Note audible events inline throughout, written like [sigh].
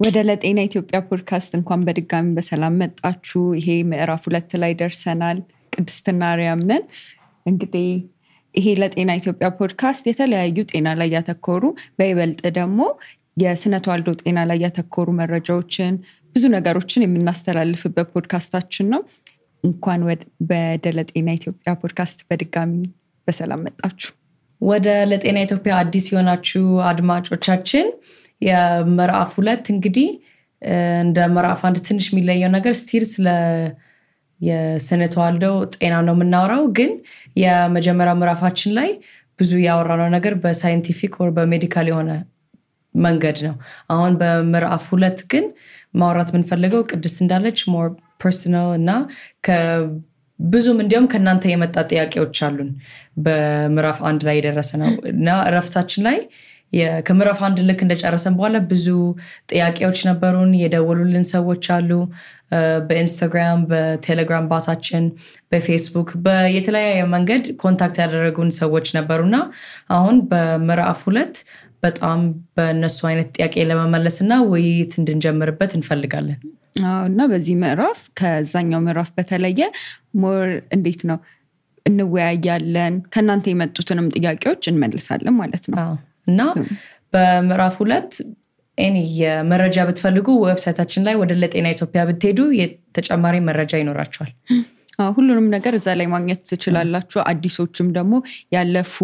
ወደ ለጤና ኢትዮጵያ ፖድካስት እንኳን በድጋሚ በሰላም መጣችሁ። ይሄ ምዕራፍ ሁለት ላይ ደርሰናል። ቅድስትና አርያም እንግዲህ ይሄ ለጤና ኢትዮጵያ ፖድካስት የተለያዩ ጤና ላይ ያተኮሩ በይበልጥ ደግሞ የስነ ተዋልዶ ጤና ላይ ያተኮሩ መረጃዎችን ብዙ ነገሮችን የምናስተላልፍበት ፖድካስታችን ነው። እንኳን ወደ ለጤና ኢትዮጵያ ፖድካስት በድጋሚ በሰላም መጣችሁ። ወደ ለጤና ኢትዮጵያ አዲስ የሆናችሁ አድማጮቻችን የምዕራፍ ሁለት እንግዲህ እንደ ምዕራፍ አንድ ትንሽ የሚለየው ነገር still ስለ የስነ ተዋልዶ ጤና ነው የምናወራው። ግን የመጀመሪያ ምዕራፋችን ላይ ብዙ ያወራነው ነገር በ scientific ወይ በ medical የሆነ መንገድ ነው። አሁን በምዕራፍ ሁለት ግን ማውራት የምንፈልገው ቅድስት እንዳለች more personal እና ብዙም እንዲሁም ከእናንተ የመጣ ጥያቄዎች አሉን በምዕራፍ አንድ ላይ የደረሰ ነው እና እረፍታችን ላይ ከምዕራፍ አንድ ልክ እንደጨረሰን በኋላ ብዙ ጥያቄዎች ነበሩን። የደወሉልን ሰዎች አሉ። በኢንስታግራም፣ በቴሌግራም bot ኣችን፣ በፌስቡክ የተለያየ መንገድ contact ያደረጉን ሰዎች ነበሩና አሁን በምዕራፍ ሁለት በጣም በእነሱ አይነት ጥያቄ ለመመለስ እና ውይይት እንድንጀምርበት እንፈልጋለን። እና በዚህ ምዕራፍ ከዛኛው ምዕራፍ በተለየ more እንዴት ነው እንወያያለን፣ ከእናንተ የመጡትንም ጥያቄዎች እንመልሳለን ማለት ነው። እና በምዕራፍ ሁለት any የመረጃ ብትፈልጉ website ኣችን ላይ ወደ ለጤና ኢትዮጵያ ብትሄዱ ተጨማሪ መረጃ ይኖራቸዋል። ሁሉንም ነገር እዛ ላይ ማግኘት ትችላላችሁ። አዲሶችም ደግሞ ያለፉ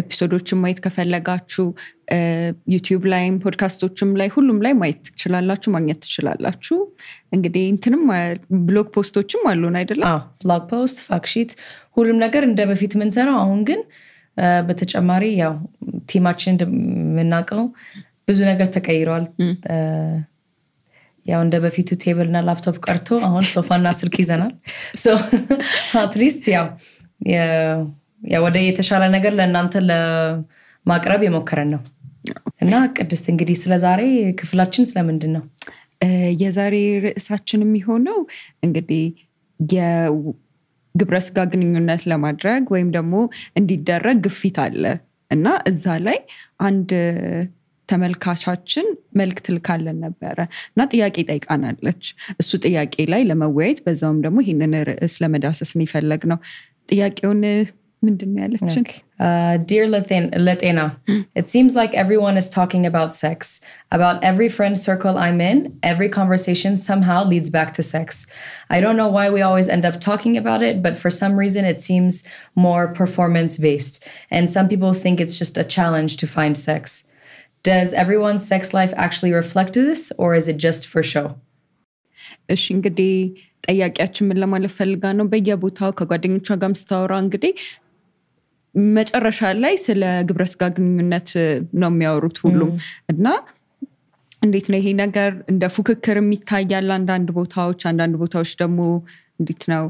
episode ኦችን ማየት ከፈለጋችሁ YouTube ላይም ፖድካስቶችም ላይ ሁሉም ላይ ማየት ትችላላችሁ፣ ማግኘት ትችላላችሁ። እንግዲህ እንትንም blog post ኦችም አሉን አይደለም? blog post፣ fact sheet፣ ሁሉም ነገር እንደ በፊት የምንሰራው አሁን ግን በተጨማሪ ያው team ኣችን የምናውቀው ብዙ ነገር ተቀይረዋል። ያው እንደ በፊቱ table እና ላፕቶፕ ቀርቶ አሁን ሶፋና ስልክ ይዘናል። at least [laughs] ያው ወደ የተሻለ ነገር ለእናንተ ለማቅረብ የሞከረን ነው እና ቅድስት እንግዲህ ስለ ዛሬ ክፍላችን ስለምንድን ነው? የዛሬ ርዕሳችን የሚሆነው እንግዲህ የግብረ ስጋ ግንኙነት ለማድረግ ወይም ደግሞ እንዲደረግ ግፊት አለ እና እዛ ላይ አንድ ተመልካቻችን መልክት ልካለን ነበረ እና ጥያቄ ጠይቃናለች። እሱ ጥያቄ ላይ ለመወያየት በዛውም ደግሞ ይህንን ርዕስ ለመዳሰስ የፈለግ ነው። ጥያቄውን ምንድን ነው ያለችን? ዲር ለጤና it seems like everyone is talking about sex about every friend circle i'm in every conversation somehow leads back to sex i don't know why we always end up talking about it but for some reason it seems more performance based and some people think it's just a challenge to find sex does everyone's sex life actually reflect this or is it just for show እሺ እንግዲህ ጠያቂያችን ምን ለማለት ፈልጋ ነው በየቦታው ከጓደኞቿ ጋር ስታወራ እንግዲህ መጨረሻ ላይ ስለ ግብረ ስጋ ግንኙነት ነው የሚያወሩት ሁሉም እና እንዴት ነው ይሄ ነገር? እንደ ፉክክር ይታያል አንዳንድ ቦታዎች። አንዳንድ ቦታዎች ደግሞ እንዴት ነው?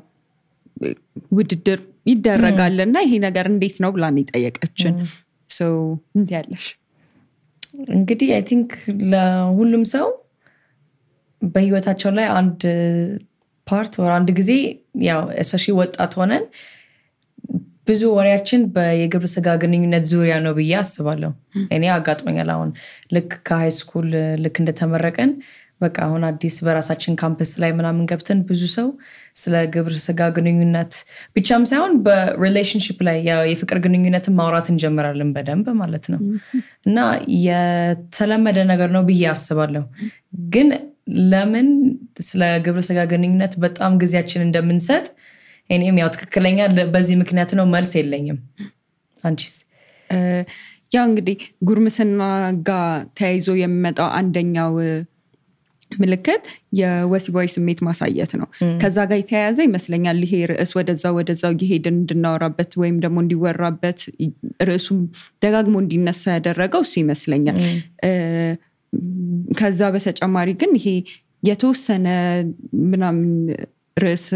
ውድድር ይደረጋል እና ይሄ ነገር እንዴት ነው ብላን የጠየቀችን። እንት ያለሽ እንግዲህ I think ለሁሉም ሰው በህይወታቸው ላይ አንድ part or አንድ ጊዜ ያው ወጣት ሆነን ብዙ ወሬያችን የግብረ ስጋ ግንኙነት ዙሪያ ነው ብዬ አስባለሁ። እኔ አጋጥሞኛል። አሁን ልክ ከ high school ልክ እንደተመረቀን በቃ አሁን አዲስ በራሳችን ካምፕስ ላይ ምናምን ገብተን ብዙ ሰው ስለ ግብረ ስጋ ግንኙነት ብቻም ሳይሆን በ relationship ላይ የፍቅር ግንኙነትን ማውራት እንጀምራለን በደንብ ማለት ነው እና የተለመደ ነገር ነው ብዬ አስባለሁ። ግን ለምን ስለ ግብረ ስጋ ግንኙነት በጣም ጊዜያችን እንደምንሰጥ እኔም ያው ትክክለኛ በዚህ ምክንያት ነው መልስ የለኝም። አንቺስ? ያው እንግዲህ ጉርምስና ጋር ተያይዞ የሚመጣው አንደኛው ምልክት የወሲባዊ ስሜት ማሳየት ነው። ከዛ ጋር የተያያዘ ይመስለኛል ይሄ ርዕስ ወደዛ ወደዛው እየሄድን እንድናወራበት ወይም ደግሞ እንዲወራበት ርዕሱ ደጋግሞ እንዲነሳ ያደረገው እሱ ይመስለኛል። ከዛ በተጨማሪ ግን ይሄ የተወሰነ ምናምን ርዕስ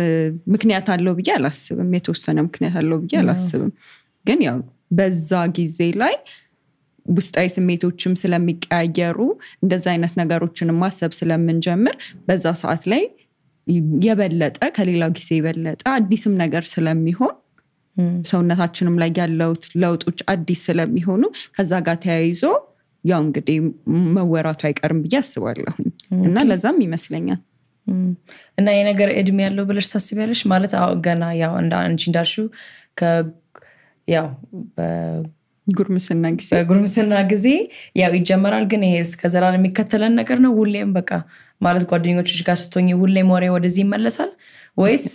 ምክንያት አለው ብዬ አላስብም። የተወሰነ ምክንያት አለው ብዬ አላስብም። ግን ያው በዛ ጊዜ ላይ ውስጣዊ ስሜቶችም ስለሚቀያየሩ እንደዛ አይነት ነገሮችን ማሰብ ስለምንጀምር በዛ ሰዓት ላይ የበለጠ ከሌላ ጊዜ የበለጠ አዲስም ነገር ስለሚሆን ሰውነታችንም ላይ ያለው ለውጦች አዲስ ስለሚሆኑ ከዛ ጋር ተያይዞ ያው እንግዲህ መወራቱ አይቀርም ብዬ አስባለሁኝ። እና ለዛም ይመስለኛል እና የነገር እድሜ ያለው ብለሽ ታስቢያለሽ? ማለት ገና ያው አንቺ እንዳልሽው ያው ጉርምስና ጊዜ በጉርምስና ጊዜ ያው ይጀመራል። ግን ይሄ እስከ ዘላለም የሚከተለን ነገር ነው። ሁሌም በቃ ማለት ጓደኞችሽ ጋር ስትሆኝ ሁሌም ወሬ ወደዚህ ይመለሳል ወይስ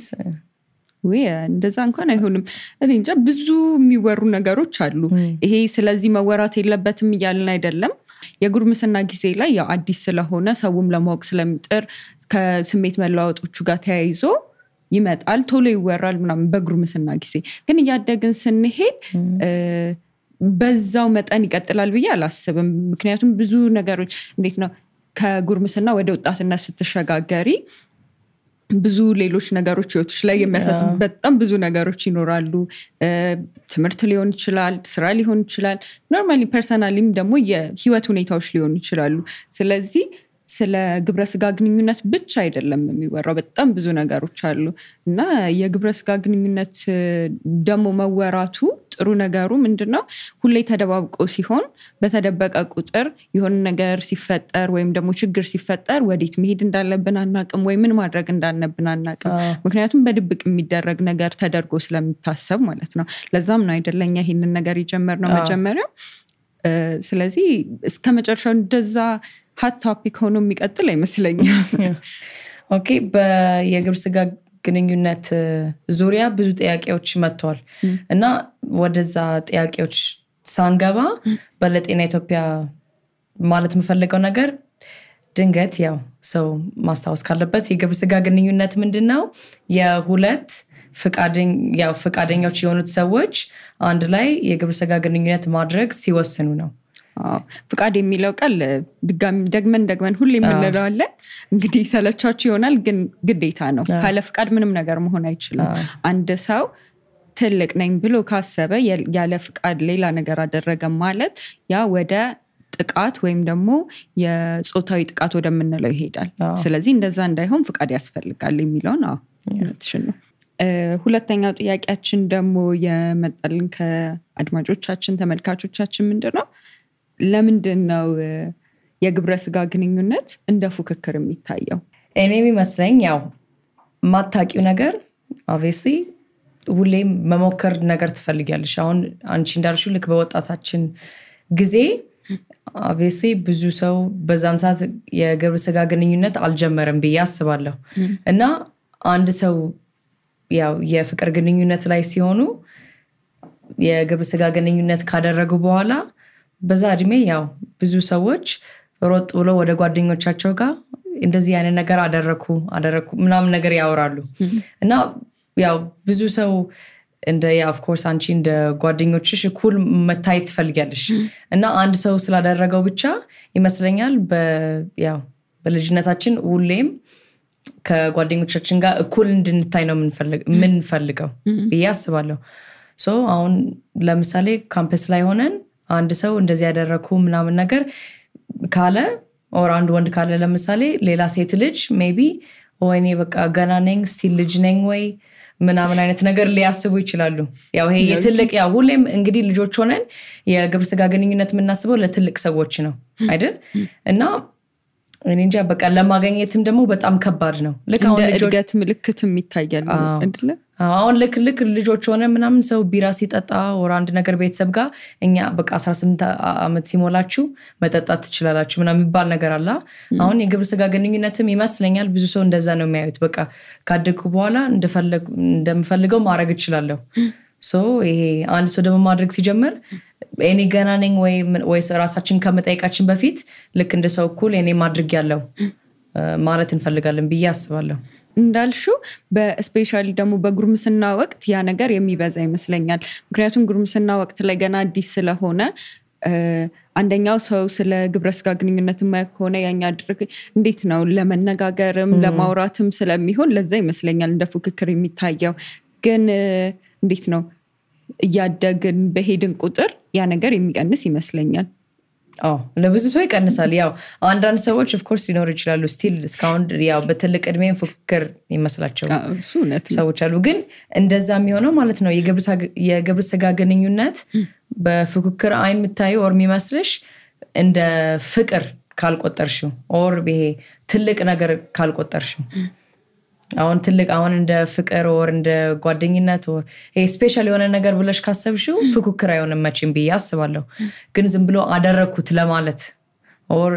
ወይ እንደዛ እንኳን አይሆንም። እኔ እንጃ ብዙ የሚወሩ ነገሮች አሉ። ይሄ ስለዚህ መወራት የለበትም እያልን አይደለም። የጉርምስና ጊዜ ላይ ያው አዲስ ስለሆነ ሰውም ለማወቅ ስለሚጥር ከስሜት መለዋወጦቹ ጋር ተያይዞ ይመጣል፣ ቶሎ ይወራል ምናምን በጉርምስና ጊዜ። ግን እያደግን ስንሄድ በዛው መጠን ይቀጥላል ብዬ አላስብም። ምክንያቱም ብዙ ነገሮች እንዴት ነው ከጉርምስና ወደ ወጣትነት ስትሸጋገሪ ብዙ ሌሎች ነገሮች ህይወቶች ላይ የሚያሳስቡ በጣም ብዙ ነገሮች ይኖራሉ። ትምህርት ሊሆን ይችላል፣ ስራ ሊሆን ይችላል፣ normally personally ም ደግሞ የህይወት ሁኔታዎች ሊሆኑ ይችላሉ። ስለዚህ ስለ ግብረ ስጋ ግንኙነት ብቻ አይደለም የሚወራው፣ በጣም ብዙ ነገሮች አሉ እና የግብረ ስጋ ግንኙነት ደግሞ መወራቱ ጥሩ ነገሩ ምንድን ነው? ሁሌ ተደባብቆ ሲሆን በተደበቀ ቁጥር የሆነ ነገር ሲፈጠር ወይም ደግሞ ችግር ሲፈጠር ወዴት መሄድ እንዳለብን አናቅም፣ ወይ ምን ማድረግ እንዳለብን አናቅም። ምክንያቱም በድብቅ የሚደረግ ነገር ተደርጎ ስለሚታሰብ ማለት ነው። ለዛም ነው አይደለ እኛ ይሄንን ነገር የጀመርነው መጀመሪያ። ስለዚህ እስከ መጨረሻው እንደዛ hot topic ሆኖ የሚቀጥል አይመስለኝም። [laughs] okay የግብረ ስጋ ግንኙነት ዙሪያ ብዙ ጥያቄዎች መጥተዋል እና ወደዛ ጥያቄዎች ሳንገባ በለጤና ኢትዮጵያ ማለት የምፈልገው ነገር ድንገት ያው ሰው ማስታወስ ካለበት የግብረ ስጋ ግንኙነት ምንድን ነው? የሁለት ፈቃደኞች የሆኑት ሰዎች አንድ ላይ የግብረ ስጋ ግንኙነት ማድረግ ሲወስኑ ነው። ፍቃድ የሚለው ቃል ደግመን ደግመን ሁሌ የምንለዋለን። እንግዲህ ሰለቻችሁ ይሆናል፣ ግን ግዴታ ነው። ካለ ፍቃድ ምንም ነገር መሆን አይችልም። አንድ ሰው ትልቅ ነኝ ብሎ ካሰበ ያለ ፍቃድ ሌላ ነገር አደረገ ማለት ያ ወደ ጥቃት ወይም ደግሞ የፆታዊ ጥቃት ወደምንለው ይሄዳል። ስለዚህ እንደዛ እንዳይሆን ፍቃድ ያስፈልጋል የሚለውን ነው። ሁለተኛው ጥያቄያችን ደግሞ የመጣልን ከአድማጮቻችን ተመልካቾቻችን ምንድን ነው ለምንድን ነው የግብረ ስጋ ግንኙነት እንደ ፉክክር የሚታየው? እኔ የሚመስለኝ ያው የማታውቂው ነገር ኦብቪየስሊ ሁሌም መሞከር ነገር ትፈልጊያለሽ። አሁን አንቺ እንዳልሽው ልክ በወጣታችን ጊዜ ኦብቪየስሊ ብዙ ሰው በዛን ሰዓት የግብረ ስጋ ግንኙነት አልጀመረም ብዬ አስባለሁ እና አንድ ሰው ያው የፍቅር ግንኙነት ላይ ሲሆኑ የግብረ ስጋ ግንኙነት ካደረጉ በኋላ በዛ እድሜ ያው ብዙ ሰዎች ሮጥ ብሎ ወደ ጓደኞቻቸው ጋር እንደዚህ አይነት ነገር አደረኩ አደረኩ ምናምን ነገር ያወራሉ። እና ያው ብዙ ሰው እንደ of course አንቺ እንደ ጓደኞችሽ እኩል መታየት ትፈልጊያለሽ። እና አንድ ሰው ስላደረገው ብቻ ይመስለኛል ያው በልጅነታችን ሁሌም ከጓደኞቻችን ጋር እኩል እንድንታይ ነው የምንፈልገው ብዬ አስባለሁ። አሁን ለምሳሌ ካምፐስ ላይ ሆነን አንድ ሰው እንደዚህ ያደረግኩ ምናምን ነገር ካለ or አንድ ወንድ ካለ ለምሳሌ ሌላ ሴት ልጅ maybe ወይኔ በቃ ገና ነኝ still ልጅ ነኝ ወይ ምናምን አይነት ነገር ሊያስቡ ይችላሉ። ያው ይሄ የትልቅ ያው ሁሌም እንግዲህ ልጆች ሆነን የግብረ ስጋ ግንኙነት የምናስበው ለትልቅ ሰዎች ነው አይደል? እና እኔ እንጃ በቃ ለማግኘትም ደግሞ በጣም ከባድ ነው። ልክ እድገት ምልክትም ይታያል አይደለ? አሁን ልክ ልክ ልጆች ሆነን ምናምን ሰው ቢራ ሲጠጣ or አንድ ነገር ቤተሰብ ጋር እኛ በቃ 18 ዓመት ሲሞላችሁ መጠጣት ትችላላችሁ ምናምን የሚባል ነገር አለ። አሁን የግብረ ስጋ ግንኙነትም ይመስለኛል ብዙ ሰው እንደዛ ነው የሚያዩት። በቃ ካደግኩ በኋላ እንደምፈልገው ማድረግ እችላለሁ። ይሄ አንድ ሰው ደግሞ ማድረግ ሲጀምር እኔ ገና ነኝ ወይስ ራሳችን ከመጠየቃችን በፊት ልክ እንደ ሰው እኩል እኔ ማድረግ ያለው ማለት እንፈልጋለን ብዬ አስባለሁ። እንዳልሹ በስፔሻሊ ደግሞ በጉርምስና ወቅት ያ ነገር የሚበዛ ይመስለኛል። ምክንያቱም ጉርምስና ወቅት ላይ ገና አዲስ ስለሆነ አንደኛው ሰው ስለ ግብረ ስጋ ግንኙነት የማያውቅ ከሆነ ያኛ ድርግ እንዴት ነው ለመነጋገርም ለማውራትም ስለሚሆን ለዛ ይመስለኛል እንደ ፉክክር የሚታየው። ግን እንዴት ነው እያደግን በሄድን ቁጥር ያ ነገር የሚቀንስ ይመስለኛል። ለብዙ ሰው ይቀንሳል። ያው አንዳንድ ሰዎች of course ሊኖሩ ይችላሉ still እስካሁን ያው በትልቅ እድሜ ፉክክር ይመስላቸው ሰዎች አሉ። ግን እንደዛ የሚሆነው ማለት ነው የግብረ ስጋ ግንኙነት በፉክክር አይን የምታዩ or የሚመስልሽ እንደ ፍቅር ካልቆጠርሽው or ይሄ ትልቅ ነገር ካልቆጠርሽው አሁን ትልቅ አሁን እንደ ፍቅር or እንደ ጓደኝነት or special የሆነ ነገር ብለሽ ካሰብሽው ፉክክር አይሆንም መቼም ብዬ አስባለሁ። ግን ዝም ብሎ አደረግኩት ለማለት or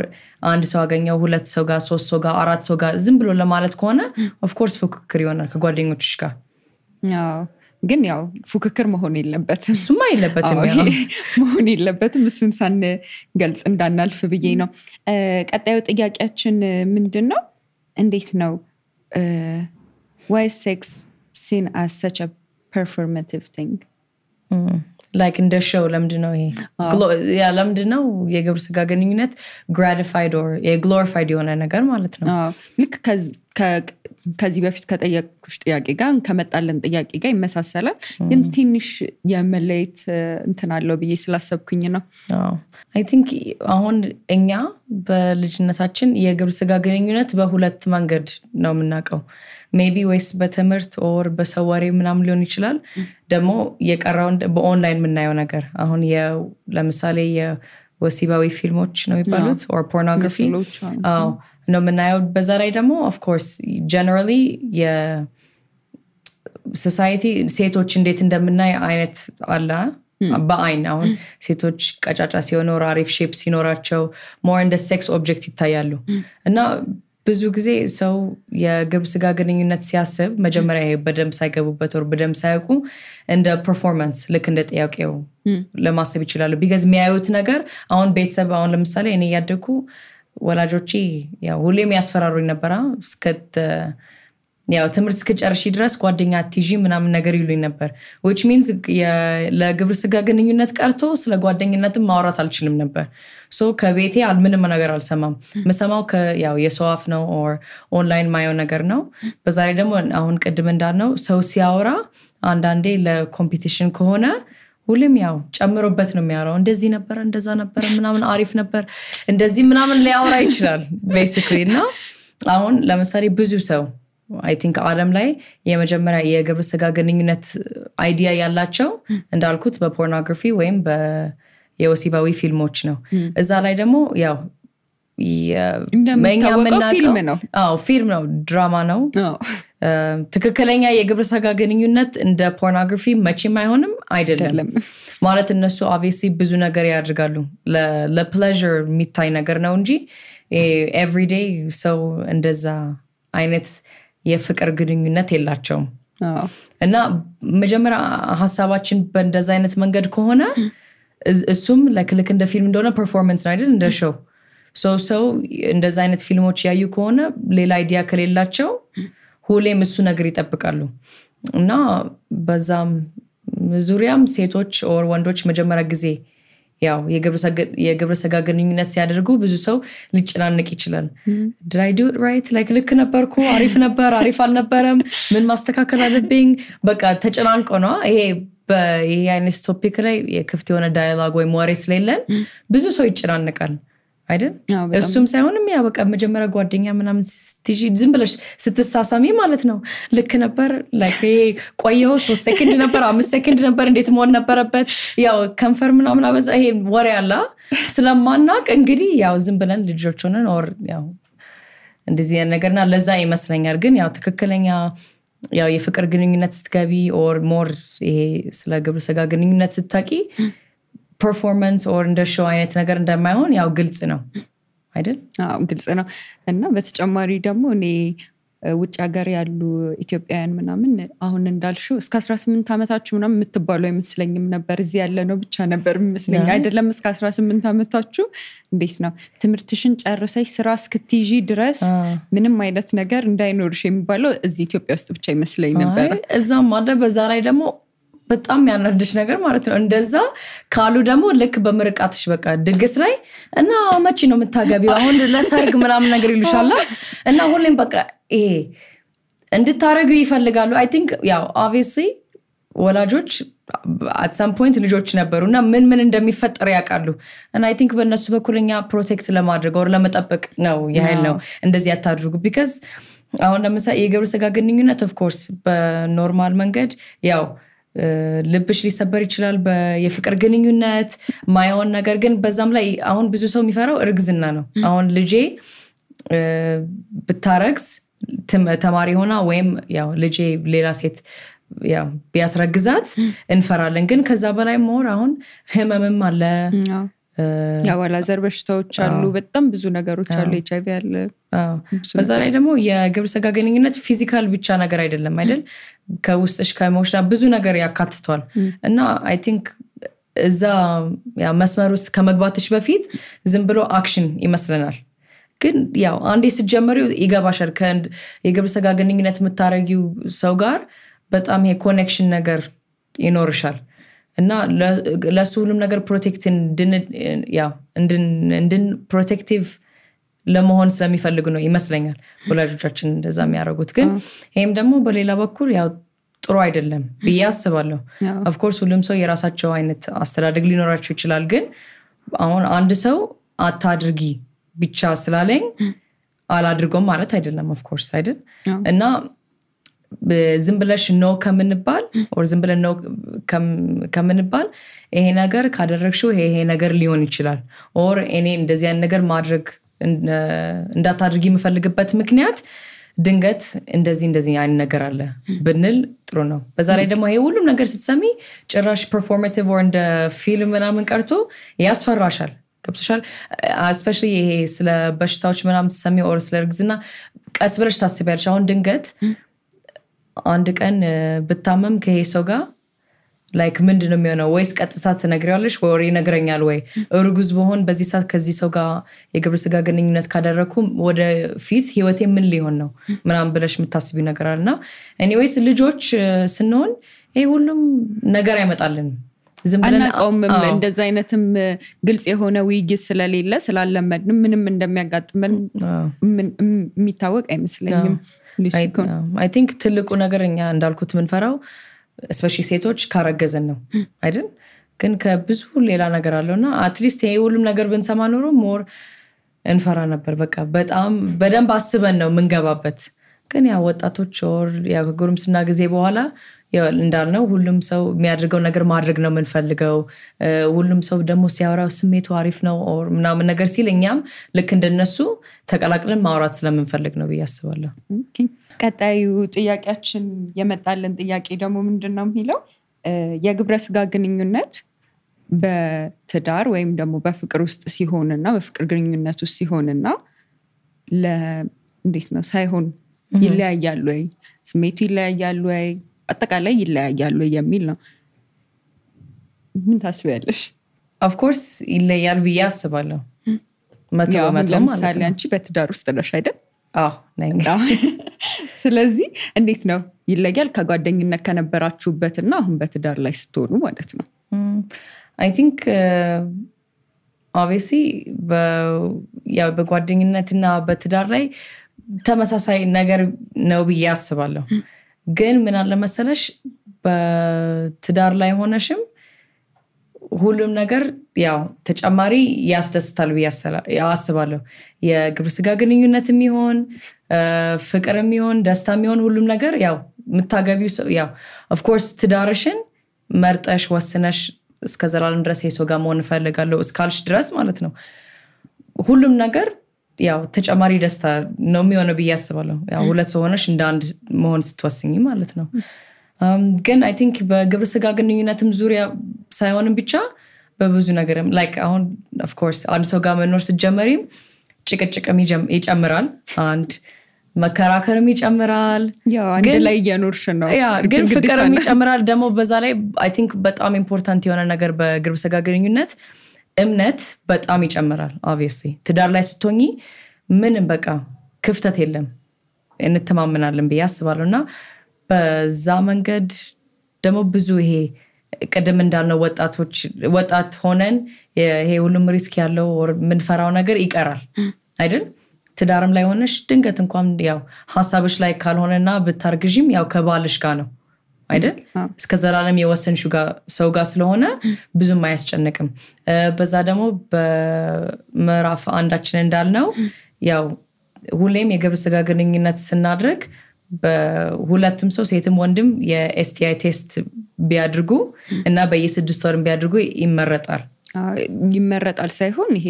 አንድ ሰው አገኘው ሁለት ሰው ጋር ሶስት ሰው ጋር አራት ሰው ጋር ዝም ብሎ ለማለት ከሆነ of course ፉክክር ይሆናል ከጓደኞችሽ ጋር። ግን ያው ፉክክር መሆን የለበትም እሱማ የለበትም። መሆን የለበትም። እሱን ሳንገልጽ እንዳናልፍ ብዬ ነው። ቀጣዩ ጥያቄያችን ምንድን ነው? እንዴት ነው why sex seen as such performative thing? Like እንደ show ለምንድን ነው ይሄ yeah ለምንድን ነው የግብረ ስጋ ግንኙነት gratified የ glorified የሆነ ነገር ማለት ነው? ልክ ከዚህ በፊት ከጠየቁሽ ጥያቄ ጋር ከመጣልን ጥያቄ ጋር ይመሳሰላል፣ ግን ትንሽ የመለየት እንትን አለው ብዬ ስላሰብኩኝ ነው። I think አሁን እኛ በልጅነታችን የግብረ ስጋ ግንኙነት በሁለት መንገድ ነው የምናውቀው። maybe ወይስ በትምህርት or በሰው ወሬ ምናምን ሊሆን ይችላል። ደግሞ የቀረውን በኦንላይን የምናየው ነገር አሁን ለምሳሌ የወሲባዊ ፊልሞች ነው የሚባሉት or pornography ነው የምናየው። በዛ ላይ ደግሞ of course generally society ሴቶች እንዴት እንደምናይ አይነት አለ። በአይን አሁን ሴቶች ቀጫጫ ሲሆኑ አሪፍ shape ሲኖራቸው more እንደ sex object ይታያሉ። እና ብዙ ጊዜ ሰው የግብረ ስጋ ግንኙነት ሲያስብ መጀመሪያ ይሄ በደንብ ሳይገቡበት or በደንብ ሳያውቁ እንደ performance ልክ እንደ ጥያቄው ለማሰብ ይችላሉ። because የሚያዩት ነገር አሁን ቤተሰብ አሁን ለምሳሌ እኔ እያደግኩ ወላጆቼ ያው ሁሌም ያስፈራሩኝ እስከ ያው ትምህርት እስክጨርሺ ድረስ ጓደኛ አትይዢ ምናምን ነገር ይሉኝ ነበር። which means ለግብረ ስጋ ግንኙነት ቀርቶ ስለ ጓደኝነትም ማውራት አልችልም ነበር። so ከቤቴ ምንም ነገር አልሰማም። ምሰማው ያው የሰው አፍ ነው or online ማየው ነገር ነው። በዛ ላይ ደግሞ አሁን ቅድም እንዳልነው ሰው ሲያወራ አንዳንዴ ለ competition ከሆነ ሁሌም ያው ጨምሮበት ነው የሚያወራው። እንደዚህ ነበረ፣ እንደዛ ነበረ፣ ምናምን አሪፍ ነበር፣ እንደዚህ ምናምን ሊያወራ ይችላል basically እና አሁን ለምሳሌ ብዙ ሰው I think ዓለም ላይ የመጀመሪያ የግብረ ስጋ ግንኙነት idea ያላቸው እንዳልኩት በፖርኖግራፊ ወይም የወሲባዊ ፊልሞች ነው። እዛ ላይ ደግሞ ያው የ- እንደሚታወቀው እኛ የምናውቀው- ፊልም ነው። አዎ ፊልም ነው፣ ድራማ ነው። ትክክለኛ የግብረ ስጋ ግንኙነት እንደ ፖርኖግራፊ መቼም አይሆንም አይደለም። ማለት እነሱ obviously ብዙ ነገር ያደርጋሉ። ለ pleasure የሚታይ ነገር ነው እንጂ everyday ሰው እንደዛ አይነት የፍቅር ግንኙነት የላቸውም። እና መጀመሪያ ሀሳባችን በእንደዛ አይነት መንገድ ከሆነ እሱም ልክ እንደ ፊልም እንደሆነ performance ነው አይደል? እንደ show ሰው ሰው እንደዛ አይነት ፊልሞች ያዩ ከሆነ ሌላ idea ከሌላቸው ሁሌም እሱ ነገር ይጠብቃሉ። እና በዛም ዙሪያም ሴቶች or ወንዶች መጀመሪያ ጊዜ ያው የግብረ ስጋ ግንኙነት ሲያደርጉ ብዙ ሰው ሊጨናነቅ ይችላል። did I do it right like ልክ ነበርኩ፣ አሪፍ ነበር፣ አሪፍ አልነበረም፣ ምን ማስተካከል አለብኝ፣ በቃ ተጨናንቆ ነው። ይሄ በይሄ አይነት topic ላይ የክፍት የሆነ dialogue ወይም ወሬ ስለሌለን ብዙ ሰው ይጨናነቃል አይደል? እሱም ሳይሆንም ያ በቃ መጀመሪያ ጓደኛ ምናምን ስትይዢ ዝም ብለሽ ስትሳሳሚ ማለት ነው። ልክ ነበር ቆየው ሶስት ሴኮንድ ነበር አምስት ሴኮንድ ነበር እንዴት መሆን ነበረበት? ያው ከንፈር ምናምን አበዛ ይሄ ወሬ አላ ስለማናቅ እንግዲህ ያው ዝም ብለን ልጆች ሆነን or ያው እንደዚህ ነገርና ለዛ ይመስለኛል። ግን ያው ትክክለኛ ያው የፍቅር ግንኙነት ስትገቢ or more ይሄ ስለ ግብረ ስጋ ግንኙነት ስታቂ performance or እንደ show አይነት ነገር እንደማይሆን ያው ግልጽ ነው አይደል? ግልጽ ነው። እና በተጨማሪ ደግሞ እኔ ውጭ ሀገር ያሉ ኢትዮጵያውያን ምናምን አሁን እንዳልሽው እስከ 18 ዓመታችሁ ምናምን የምትባሉ አይመስለኝም ነበር። እዚህ ያለ ነው ብቻ ነበር የሚመስለኝ። አይ። አይደለም እስከ 18 ዓመታችሁ እንዴት ነው ትምህርትሽን ጨርሰሽ ስራ እስክትይዢ ድረስ ምንም አይነት ነገር እንዳይኖርሽ የሚባለው እዚህ ኢትዮጵያ ውስጥ ብቻ ይመስለኝ አይ፣ እዛም አለ። በዛ ላይ ደግሞ በጣም ያናድሽ ነገር ማለት ነው እንደዛ ካሉ ደግሞ ልክ በምርቃትሽ በቃ ድግስ ላይ እና መቼ ነው የምታገቢው አሁን ለሰርግ ምናምን ነገር ይሉሻላ እና ሁሌም በቃ ይሄ እንድታረጉ ይፈልጋሉ። I think ያው obviously ወላጆች at some point ልጆች ነበሩ እና ምን ምን እንደሚፈጠር ያውቃሉ። እና I think በእነሱ በኩል እኛ protect ለማድረግ or ለመጠበቅ ነው ያህል ነው እንደዚህ አታድርጉ። because አሁን ለምሳሌ የግብረ ስጋ ግንኙነት of course በ normal መንገድ ያው ልብሽ ሊሰበር ይችላል የፍቅር ግንኙነት ማየውን ነገር ግን በዛም ላይ አሁን ብዙ ሰው የሚፈራው እርግዝና ነው። አሁን ልጄ ብታረግዝ ተማሪ ሆና ወይም ያው ልጄ ሌላ ሴት ቢያስረግዛት እንፈራለን። ግን ከዛ በላይ መሆር አሁን ህመምም አለ የአባላዘር በሽታዎች አሉ በጣም ብዙ ነገሮች አሉ ኤች አይቪ አለ። በዛ ላይ ደግሞ የግብረ ስጋ ግንኙነት physical ብቻ ነገር አይደለም አይደል? ከውስጥሽ ከ emotional ብዙ ነገር ያካትቷል እና I think እዛ መስመር ውስጥ ከመግባትሽ በፊት ዝም ብሎ action ይመስለናል። ግን ያው አንዴ ስትጀመሪው ይገባሻል። የግብረ ስጋ ግንኙነት የምታረጊው ሰው ጋር በጣም ይሄ connection ነገር ይኖርሻል እና ለእሱ ሁሉም ነገር protect እንድን protective ለመሆን ስለሚፈልግ ነው ይመስለኛል ወላጆቻችን እንደዛ የሚያደርጉት። ግን ይህም ደግሞ በሌላ በኩል ያው ጥሩ አይደለም ብዬ አስባለሁ። of course ሁሉም ሰው የራሳቸው አይነት አስተዳደግ ሊኖራቸው ይችላል። ግን አሁን አንድ ሰው አታድርጊ ብቻ ስላለኝ አላድርገውም ማለት አይደለም። of course አይደል? እና ዝም ብለሽ ነው ከምንባል ዝም ብለን ነው ከምንባል ይሄ ነገር ካደረግሽው ይሄ ነገር ሊሆን ይችላል። or እኔ እንደዚህ አይነት ነገር ማድረግ እንዳታድርጊ የምፈልግበት ምክንያት ድንገት እንደዚህ እንደዚህ አይነት ነገር አለ ብንል ጥሩ ነው። በዛ ላይ ደግሞ ይሄ ሁሉም ነገር ስትሰሚ ጭራሽ performative or እንደ ፊልም ምናምን ቀርቶ ያስፈራሻል። ገብቶሻል? especially ይሄ ስለ በሽታዎች ምናምን ስትሰሚ or ስለ እርግዝና ቀስ ብለሽ ታስቢያለሽ። አሁን ድንገት አንድ ቀን ብታመም ከይሄ ሰው ጋር like ምንድን ነው የሚሆነው? ወይስ ቀጥታ ትነግሪያለሽ ወይ ይነግረኛል ወይ? እርጉዝ ብሆን በዚህ ሰዓት ከዚህ ሰው ጋር የግብረ ስጋ ግንኙነት ካደረግኩ ወደ ፊት ህይወቴ ምን ሊሆን ነው? ምናምን ብለሽ የምታስቢ ነገር አለ። እና anyways ልጆች ስንሆን ይህ ሁሉም ነገር አይመጣልንም። አናውቀውም። እንደዚ አይነትም ግልጽ የሆነ ውይይት ስለሌለ ስላለመድንም ምንም እንደሚያጋጥመን የሚታወቅ አይመስለኝም I think ትልቁ ነገር እኛ እንዳልኩት የምንፈራው especially ሴቶች ካረገዝን ነው አይደል? ግን ከብዙ ሌላ ነገር አለው እና at least ይሄ ሁሉም ነገር ብንሰማ ኖሮ more እንፈራ ነበር። በቃ በጣም በደንብ አስበን ነው የምንገባበት። ግን ያ ወጣቶች ር ከጉርምስና ጊዜ በኋላ እንዳልነው ሁሉም ሰው የሚያደርገው ነገር ማድረግ ነው የምንፈልገው። ሁሉም ሰው ደግሞ ሲያወራው ስሜቱ አሪፍ ነው ምናምን ነገር ሲል እኛም ልክ እንደነሱ ተቀላቅለን ማውራት ስለምንፈልግ ነው ብዬ አስባለሁ። ቀጣዩ ጥያቄያችን የመጣልን ጥያቄ ደግሞ ምንድን ነው የሚለው የግብረ ስጋ ግንኙነት በትዳር ወይም ደግሞ በፍቅር ውስጥ ሲሆንና በፍቅር ግንኙነት ውስጥ ሲሆንና እንዴት ነው ሳይሆን ይለያያሉ ወይ? ስሜቱ ይለያያሉ ወይ አጠቃላይ ይለያያሉ የሚል ነው። ምን ታስቢያለሽ? of course ይለያል ብዬ አስባለሁ። መቶ በመቶ ለምሳሌ አንቺ በትዳር ውስጥ ነሽ አይደል? ስለዚህ እንዴት ነው? ይለያል ከጓደኝነት ከነበራችሁበት እና አሁን በትዳር ላይ ስትሆኑ ማለት ነው። I think obviously በጓደኝነትና በትዳር ላይ ተመሳሳይ ነገር ነው ብዬ አስባለሁ ግን ምን አለ መሰለሽ? በትዳር ላይ ሆነሽም ሁሉም ነገር ያው ተጨማሪ ያስደስታል ብዬ አስባለሁ። የግብረ ስጋ ግንኙነት የሚሆን ፍቅር የሚሆን ደስታ የሚሆን ሁሉም ነገር ያው የምታገቢው ያው of course ትዳርሽን መርጠሽ ወስነሽ እስከ ዘላለም ድረስ የሰው ጋር መሆን እፈልጋለሁ እስካልሽ ድረስ ማለት ነው። ሁሉም ነገር ያው ተጨማሪ ደስታ ነው የሚሆነው ብዬ አስባለሁ። ሁለት ሰው ሆነሽ እንደ አንድ መሆን ስትወስኝ ማለት ነው። ግን I think በግብረ ስጋ ግንኙነትም ዙሪያ ሳይሆንም ብቻ በብዙ ነገርም like አሁን of course አንድ ሰው ጋር መኖር ስትጀመሪም ጭቅጭቅም ይጨምራል። አንድ መከራከርም ይጨምራል። አንድ ላይ እየኖርሽ ነው። ግን ፍቅርም ይጨምራል። ደግሞ በዛ ላይ I think በጣም important የሆነ ነገር በግብረ ስጋ ግንኙነት እምነት በጣም ይጨምራል obviously ትዳር ላይ ስትሆኚ ምንም በቃ ክፍተት የለም። እንተማመናለን ብዬ አስባለሁ። እና በዛ መንገድ ደግሞ ብዙ ይሄ ቅድም እንዳልነው ወጣቶች ወጣት ሆነን ይሄ ሁሉም risk ያለው የምንፈራው ነገር ይቀራል። አይደል? ትዳርም ላይ ሆነሽ ድንገት እንኳን ያው ሀሳብሽ ላይ ካልሆነና ብታርግዥም ያው ከባልሽ ጋር ነው አይደል? እስከ ዘላለም የወሰንሽው ሰው ጋር ስለሆነ ብዙም አያስጨንቅም። በዛ ደግሞ በምዕራፍ አንዳችን እንዳልነው ያው ሁሌም የግብረ ስጋ ግንኙነት ስናድርግ በሁለቱም ሰው ሴትም ወንድም የ STI test ቢያድርጉ እና በየስድስት ወርም ቢያድርጉ ይመረጣል። ይመረጣል ሳይሆን ይሄ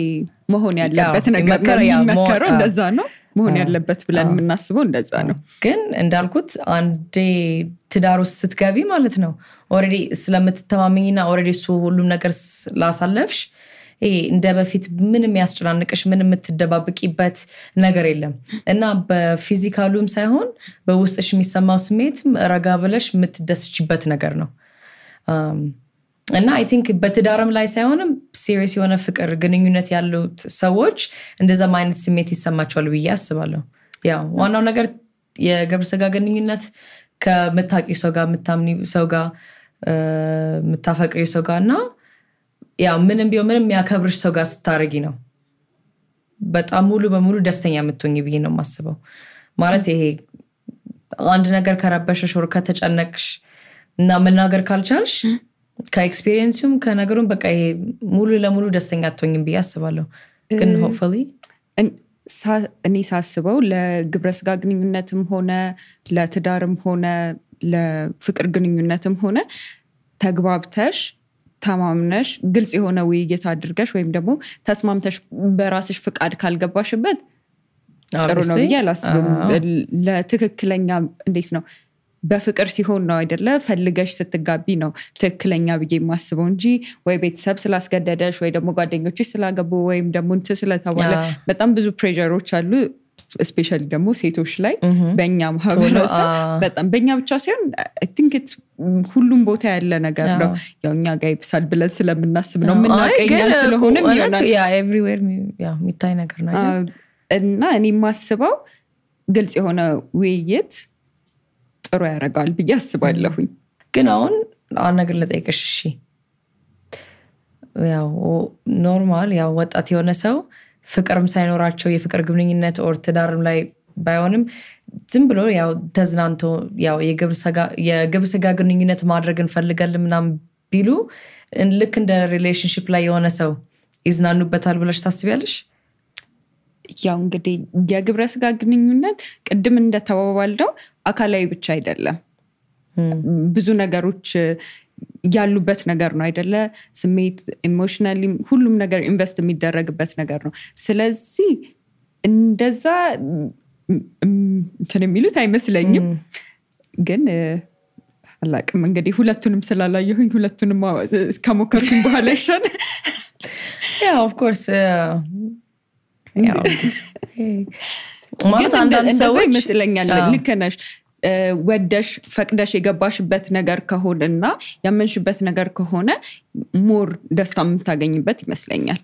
መሆን ያለበት ነገር ነው። የሚመከረው እንደዛ ነው መሆን ያለበት ብለን የምናስበው እንደዛ ነው። ግን እንዳልኩት አንዴ ትዳር ውስጥ ስትገቢ ማለት ነው already ስለምትተማመኚና already እሱ ሁሉም ነገር ስላሳለፍሽ ይሄ እንደ በፊት ምንም ያስጨናንቅሽ ምንም የምትደባብቂበት ነገር የለም። እና በ physical ኡም ሳይሆን በውስጥሽ የሚሰማው ስሜት ረጋ ብለሽ የምትደሰችበት ነገር ነው እና I think በትዳርም ላይ ሳይሆንም serious የሆነ ፍቅር ግንኙነት ያሉት ሰዎች እንደዛም አይነት ስሜት ይሰማቸዋል ብዬ አስባለሁ። ያው ዋናው ነገር የግብረ ስጋ ግንኙነት ከምታውቂው ሰው ጋር የምታምኒ ሰው ጋር የምታፈቅሪው ሰው ጋር እና ያው ምንም ቢሆን ምንም የሚያከብርሽ ሰው ጋር ስታደርጊ ነው። በጣም ሙሉ በሙሉ ደስተኛ የምትሆኚ ብዬ ነው የማስበው። ማለት ይሄ አንድ ነገር ከረበሸሽ ወር ከተጨነቅሽ እና መናገር ካልቻልሽ ከኤክስፒሪየንሱም ከነገሩም በቃ ይሄ ሙሉ ለሙሉ ደስተኛ አትሆኝም ብዬ አስባለሁ። ግን ሆፕፉሊ እኔ ሳስበው ለግብረ ስጋ ግንኙነትም ሆነ ለትዳርም ሆነ ለፍቅር ግንኙነትም ሆነ ተግባብተሽ ተማምነሽ ግልጽ የሆነ ውይይት አድርገሽ ወይም ደግሞ ተስማምተሽ በራስሽ ፍቃድ ካልገባሽበት ጥሩ ነው ብዬ አላስብም። ለትክክለኛ እንዴት ነው በፍቅር ሲሆን ነው አይደለ? ፈልገሽ ስትጋቢ ነው ትክክለኛ ብዬ የማስበው እንጂ ወይ ቤተሰብ ስላስገደደሽ ወይ ደግሞ ጓደኞችሽ ስላገቡ ወይም ደግሞ እንትን ስለተባለ በጣም ብዙ pressure ኦች አሉ። especially ደግሞ ሴቶች ላይ በእኛ ማህበረሰብ በጣም በእኛ ብቻ ሳይሆን I think ሁሉም ቦታ ያለ ነገር ነው። ያው እኛ ጋር ይብሳል ብለን ስለምናስብ ነው የምናቀኛ ስለሆነም ይሆናል everywhere የሚታይ ነገር ነው እና እኔ የማስበው ግልጽ የሆነ ውይይት ጥሩ ያደርጋል ብዬ አስባለሁኝ። ግን አሁን አንድ ነገር ልጠይቅሽ እሺ ያው normal ያው ወጣት የሆነ ሰው ፍቅርም ሳይኖራቸው የፍቅር ግንኙነት or ትዳርም ላይ ባይሆንም ዝም ብሎ ያው ተዝናንቶ ያው የግብረ ስጋ- ግንኙነት ማድረግ እንፈልጋለን ምናምን ቢሉ ልክ እንደ relationship ላይ የሆነ ሰው ይዝናኑበታል ብለሽ ታስቢያለሽ? ያው እንግዲህ የግብረ ስጋ ግንኙነት ቅድም እንደተባባልነው አካላዊ ብቻ አይደለም። ብዙ ነገሮች ያሉበት ነገር ነው አይደለ? ስሜት፣ emotionally ሁሉም ነገር invest የሚደረግበት ነገር ነው። ስለዚህ እንደዛ እንትን የሚሉት አይመስለኝም። ግን አላቅም እንግዲህ ሁለቱንም ስላላየሁኝ ሁለቱንም ከሞከርኩኝ በኋላ ይሻል [laughs] of course [laughs] ማለት አንዳንድ ሰዎች ይመስለኛል። ልክ ነሽ። ወደሽ ፈቅደሽ የገባሽበት ነገር ከሆነ እና ያመንሽበት ነገር ከሆነ more ደስታ የምታገኝበት ይመስለኛል።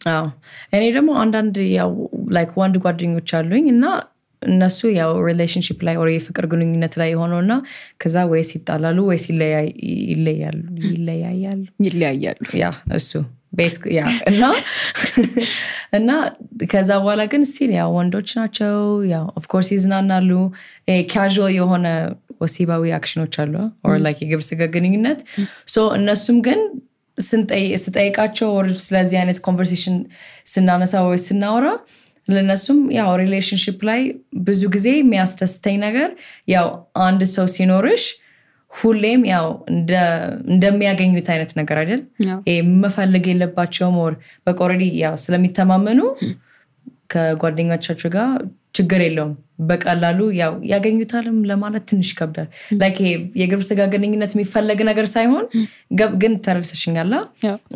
እኔ ደግሞ አንዳንድ ያው like ወንድ ጓደኞች አሉኝ እና እነሱ ያው relationship ላይ or የፍቅር ግንኙነት ላይ የሆነው እና ከዛ ወይስ ይጣላሉ ወይስ ይለያያሉ ይለያያሉ። ያ እሱ ቤስ- ያ እና [laughs] እና ከዛ በኋላ ግን still ያው ወንዶች ናቸው። ያው of course ይዝናናሉ። casual የሆነ ወሲባዊ አክሽኖች አሉ or like የግብረ ስጋ ግንኙነት። so እነሱም ግን ስጠይቃቸው or ስለዚህ አይነት conversation ስናነሳ ወይ ስናወራ ለእነሱም ያው relationship ላይ ብዙ ጊዜ የሚያስደስተኝ ነገር ያው አንድ ሰው ሲኖርሽ ሁሌም ያው እንደ- እንደሚያገኙት አይነት ነገር አይደል? መፈለግ የለባቸውም or already ያው ስለሚተማመኑ ከጓደኞቻቸው ጋር ችግር የለውም። በቀላሉ ያው ያገኙታልም ለማለት ትንሽ ይከብዳል። like ይሄ የግብረ ስጋ ግንኙነት የሚፈለግ ነገር ሳይሆን ግን ተረድተሽኛላ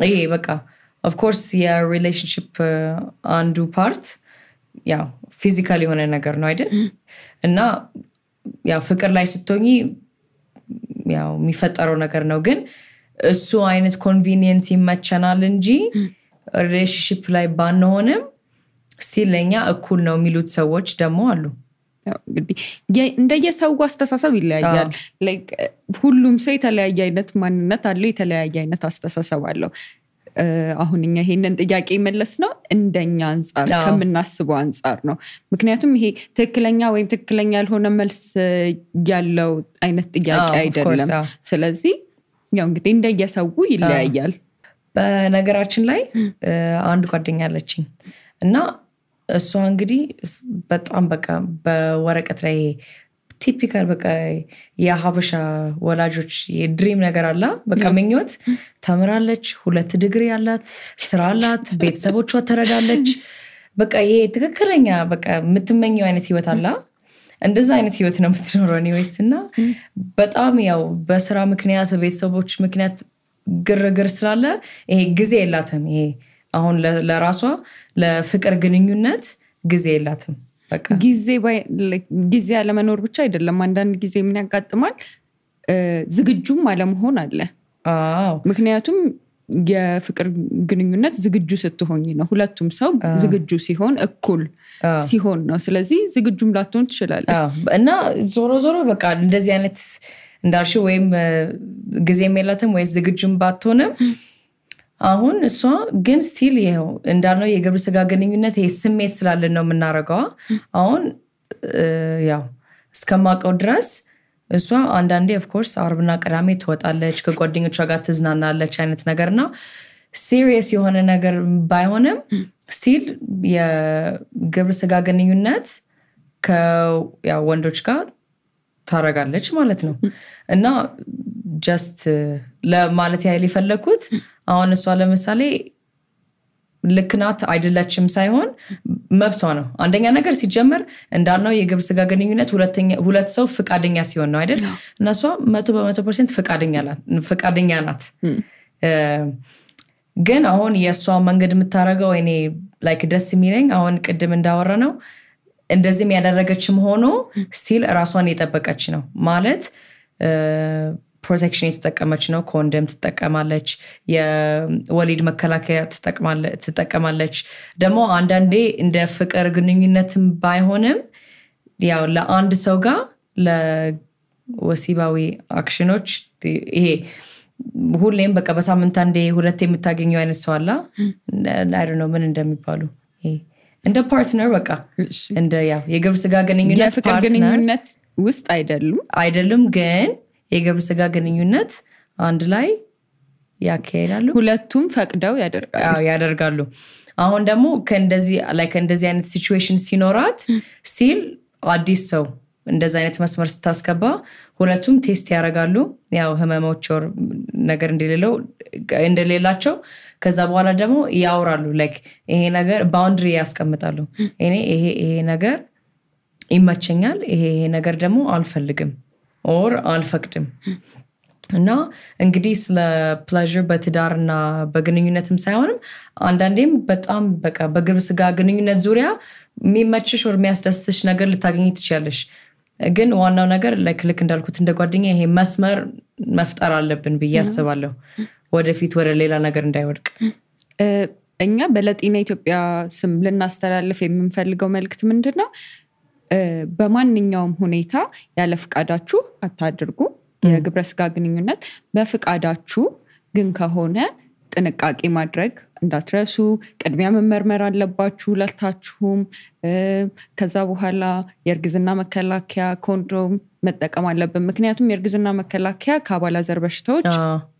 ይሄ በቃ of course የ relationship አንዱ part ያው physical የሆነ ነገር ነው አይደል? እና ያው ፍቅር ላይ ስትሆኚ ያው የሚፈጠረው ነገር ነው ግን እሱ አይነት convenience ይመቸናል እንጂ relationship ላይ ባንሆንም still ለእኛ እኩል ነው የሚሉት ሰዎች ደግሞ አሉ እንግዲህ እንደየሰው አስተሳሰብ ይለያያል። ሁሉም ሰው የተለያየ አይነት ማንነት አለው፣ የተለያየ አይነት አስተሳሰብ አለው። አሁን እኛ ይሄንን ጥያቄ መለስ ነው እንደኛ አንጻር ከምናስበው አንጻር ነው። ምክንያቱም ይሄ ትክክለኛ ወይም ትክክለኛ ያልሆነ መልስ ያለው አይነት ጥያቄ አይደለም። ስለዚህ ያው እንግዲህ እንደየሰው ይለያያል። በነገራችን ላይ አንድ ጓደኛ አለችኝ እና እሷ እንግዲህ በጣም በቃ በወረቀት ላይ typical በቃ የሀበሻ ወላጆች የ dream ነገር አላ በቃ ምኞት ተምራለች፣ ሁለት ዲግሪ አላት፣ ስራ አላት፣ ቤተሰቦቿ ተረዳለች። በቃ ይሄ ትክክለኛ በቃ የምትመኘው አይነት ህይወት አላ እንደዛ አይነት ህይወት ነው የምትኖረው anyways እና በጣም ያው በስራ ምክንያት በቤተሰቦች ምክንያት ግርግር ስላለ ይሄ ጊዜ የላትም። ይሄ አሁን ለራሷ ለፍቅር ግንኙነት ጊዜ የላትም። ጊዜ ጊዜ አለመኖር ብቻ አይደለም። አንዳንድ ጊዜ ምን ያጋጥማል ዝግጁም አለመሆን አለ። ምክንያቱም የፍቅር ግንኙነት ዝግጁ ስትሆኝ ነው። ሁለቱም ሰው ዝግጁ ሲሆን እኩል ሲሆን ነው። ስለዚህ ዝግጁም ላትሆን ትችላለች። አዎ። እና ዞሮ ዞሮ በቃ እንደዚህ አይነት እንዳልሽው ወይም እ፣ ጊዜም የላትም ወይ ዝግጁም ባትሆንም አሁን እሷ ግን still ይኸው እንዳልነው የግብረ ስጋ ግንኙነት ይሄ ስሜት ስላለን ነው የምናደርገዋ። አሁን ያው እስከማውቀው ድረስ እሷ አንዳንዴ of course አርብና ቅዳሜ ትወጣለች፣ ከጓደኞቿ ጋር ትዝናናለች አይነት ነገር እና serious የሆነ ነገር ባይሆንም still የግብረ ስጋ ግንኙነት ከወንዶች ጋር ታረጋለች ማለት ነው እና just ለማለት ያህል የፈለግኩት አሁን እሷ ለምሳሌ ልክ ናት አይደለችም ሳይሆን መብቷ ነው። አንደኛ ነገር ሲጀመር እንዳልነው የግብረ ስጋ ግንኙነት ሁለት ሰው ፍቃደኛ ሲሆን ነው አይደል? እና እሷ መቶ በመቶ percent ፍቃደኛ ናት። ግን አሁን የእሷ መንገድ የምታደርገው እኔ like ደስ የሚለኝ አሁን ቅድም እንዳወራ ነው እንደዚህም ያደረገችም ሆኖ still ራሷን የጠበቀች ነው ማለት protection የተጠቀመች ነው። ኮንደም ትጠቀማለች፣ የወሊድ መከላከያ ትጠቀማለች። ደግሞ አንዳንዴ እንደ ፍቅር ግንኙነትም ባይሆንም ያው ለአንድ ሰው ጋር ለወሲባዊ አክሽኖች ይሄ ሁሌም በቃ በሳምንት አንዴ ሁለት የምታገኘው አይነት ሰው አላ አይ ነው ምን እንደሚባሉ እንደ partner በቃ እንደ ያው የግብረ ስጋ ግንኙነት የፍቅር ግንኙነት ውስጥ አይደሉም። አይደሉም፣ ግን የግብረ ስጋ ግንኙነት አንድ ላይ ያካሄዳሉ ሁለቱም ፈቅደው ያደርጋሉ። አሁን ደግሞ ከእንደዚህ አይነት situation ሲኖራት still አዲስ ሰው እንደዚ አይነት መስመር ስታስገባ ሁለቱም test ያደርጋሉ። ያው ህመሞች or ነገር እንደሌለው እንደሌላቸው ከዛ በኋላ ደግሞ ያወራሉ። like ይሄ ነገር boundary ያስቀምጣሉ። እኔ ይሄ ይሄ ነገር ይመቸኛል፣ ይሄ ይሄ ነገር ደግሞ አልፈልግም or አልፈቅድም። እና እንግዲህ ስለ pleasure በትዳር እና በግንኙነትም ሳይሆንም አንዳንዴም በጣም በቃ በግብረ ስጋ ግንኙነት ዙሪያ የሚመችሽ ወር የሚያስደስትሽ ነገር ልታገኝ ትችያለሽ። ግን ዋናው ነገር ልክ እንዳልኩት እንደ ጓደኛ ይሄ መስመር መፍጠር አለብን ብዬ አስባለሁ፣ ወደፊት ወደ ሌላ ነገር እንዳይወድቅ። እኛ በለጤና ኢትዮጵያ ስም ልናስተላልፍ የምንፈልገው መልእክት ምንድን ነው? በማንኛውም ሁኔታ ያለ ፍቃዳችሁ አታድርጉ የግብረ ስጋ ግንኙነት። በፍቃዳችሁ ግን ከሆነ ጥንቃቄ ማድረግ እንዳትረሱ። ቅድሚያ መመርመር አለባችሁ ሁለታችሁም። ከዛ በኋላ የእርግዝና መከላከያ ኮንዶም መጠቀም አለብን። ምክንያቱም የእርግዝና መከላከያ ከአባላዘር በሽታዎች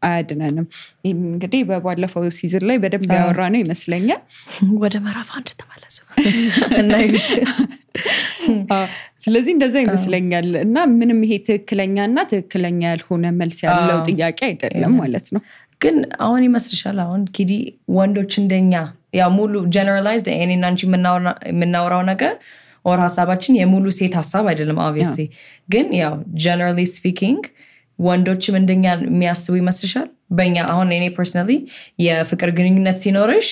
አያድነንም። ይህን እንግዲህ በባለፈው season ላይ በደንብ ያወራ ነው ይመስለኛል። ወደ ምዕራፍ አንድ ተመለሱ። ስለዚህ እንደዛ ይመስለኛል። እና ምንም ይሄ ትክክለኛና ትክክለኛ ያልሆነ መልስ ያለው ጥያቄ አይደለም ማለት ነው። ግን አሁን ይመስልሻል? አሁን ኪዲ ወንዶች እንደኛ ያው ሙሉ generalized እኔና አንቺ የምናወራ- የምናወራው ነገር or ሀሳባችን የሙሉ ሴት ሀሳብ አይደለም obviously ግን ያው generally speaking ወንዶችም እንደኛ የሚያስቡ ይመስልሻል? በኛ አሁን እኔ personally የፍቅር ግንኙነት ሲኖርሽ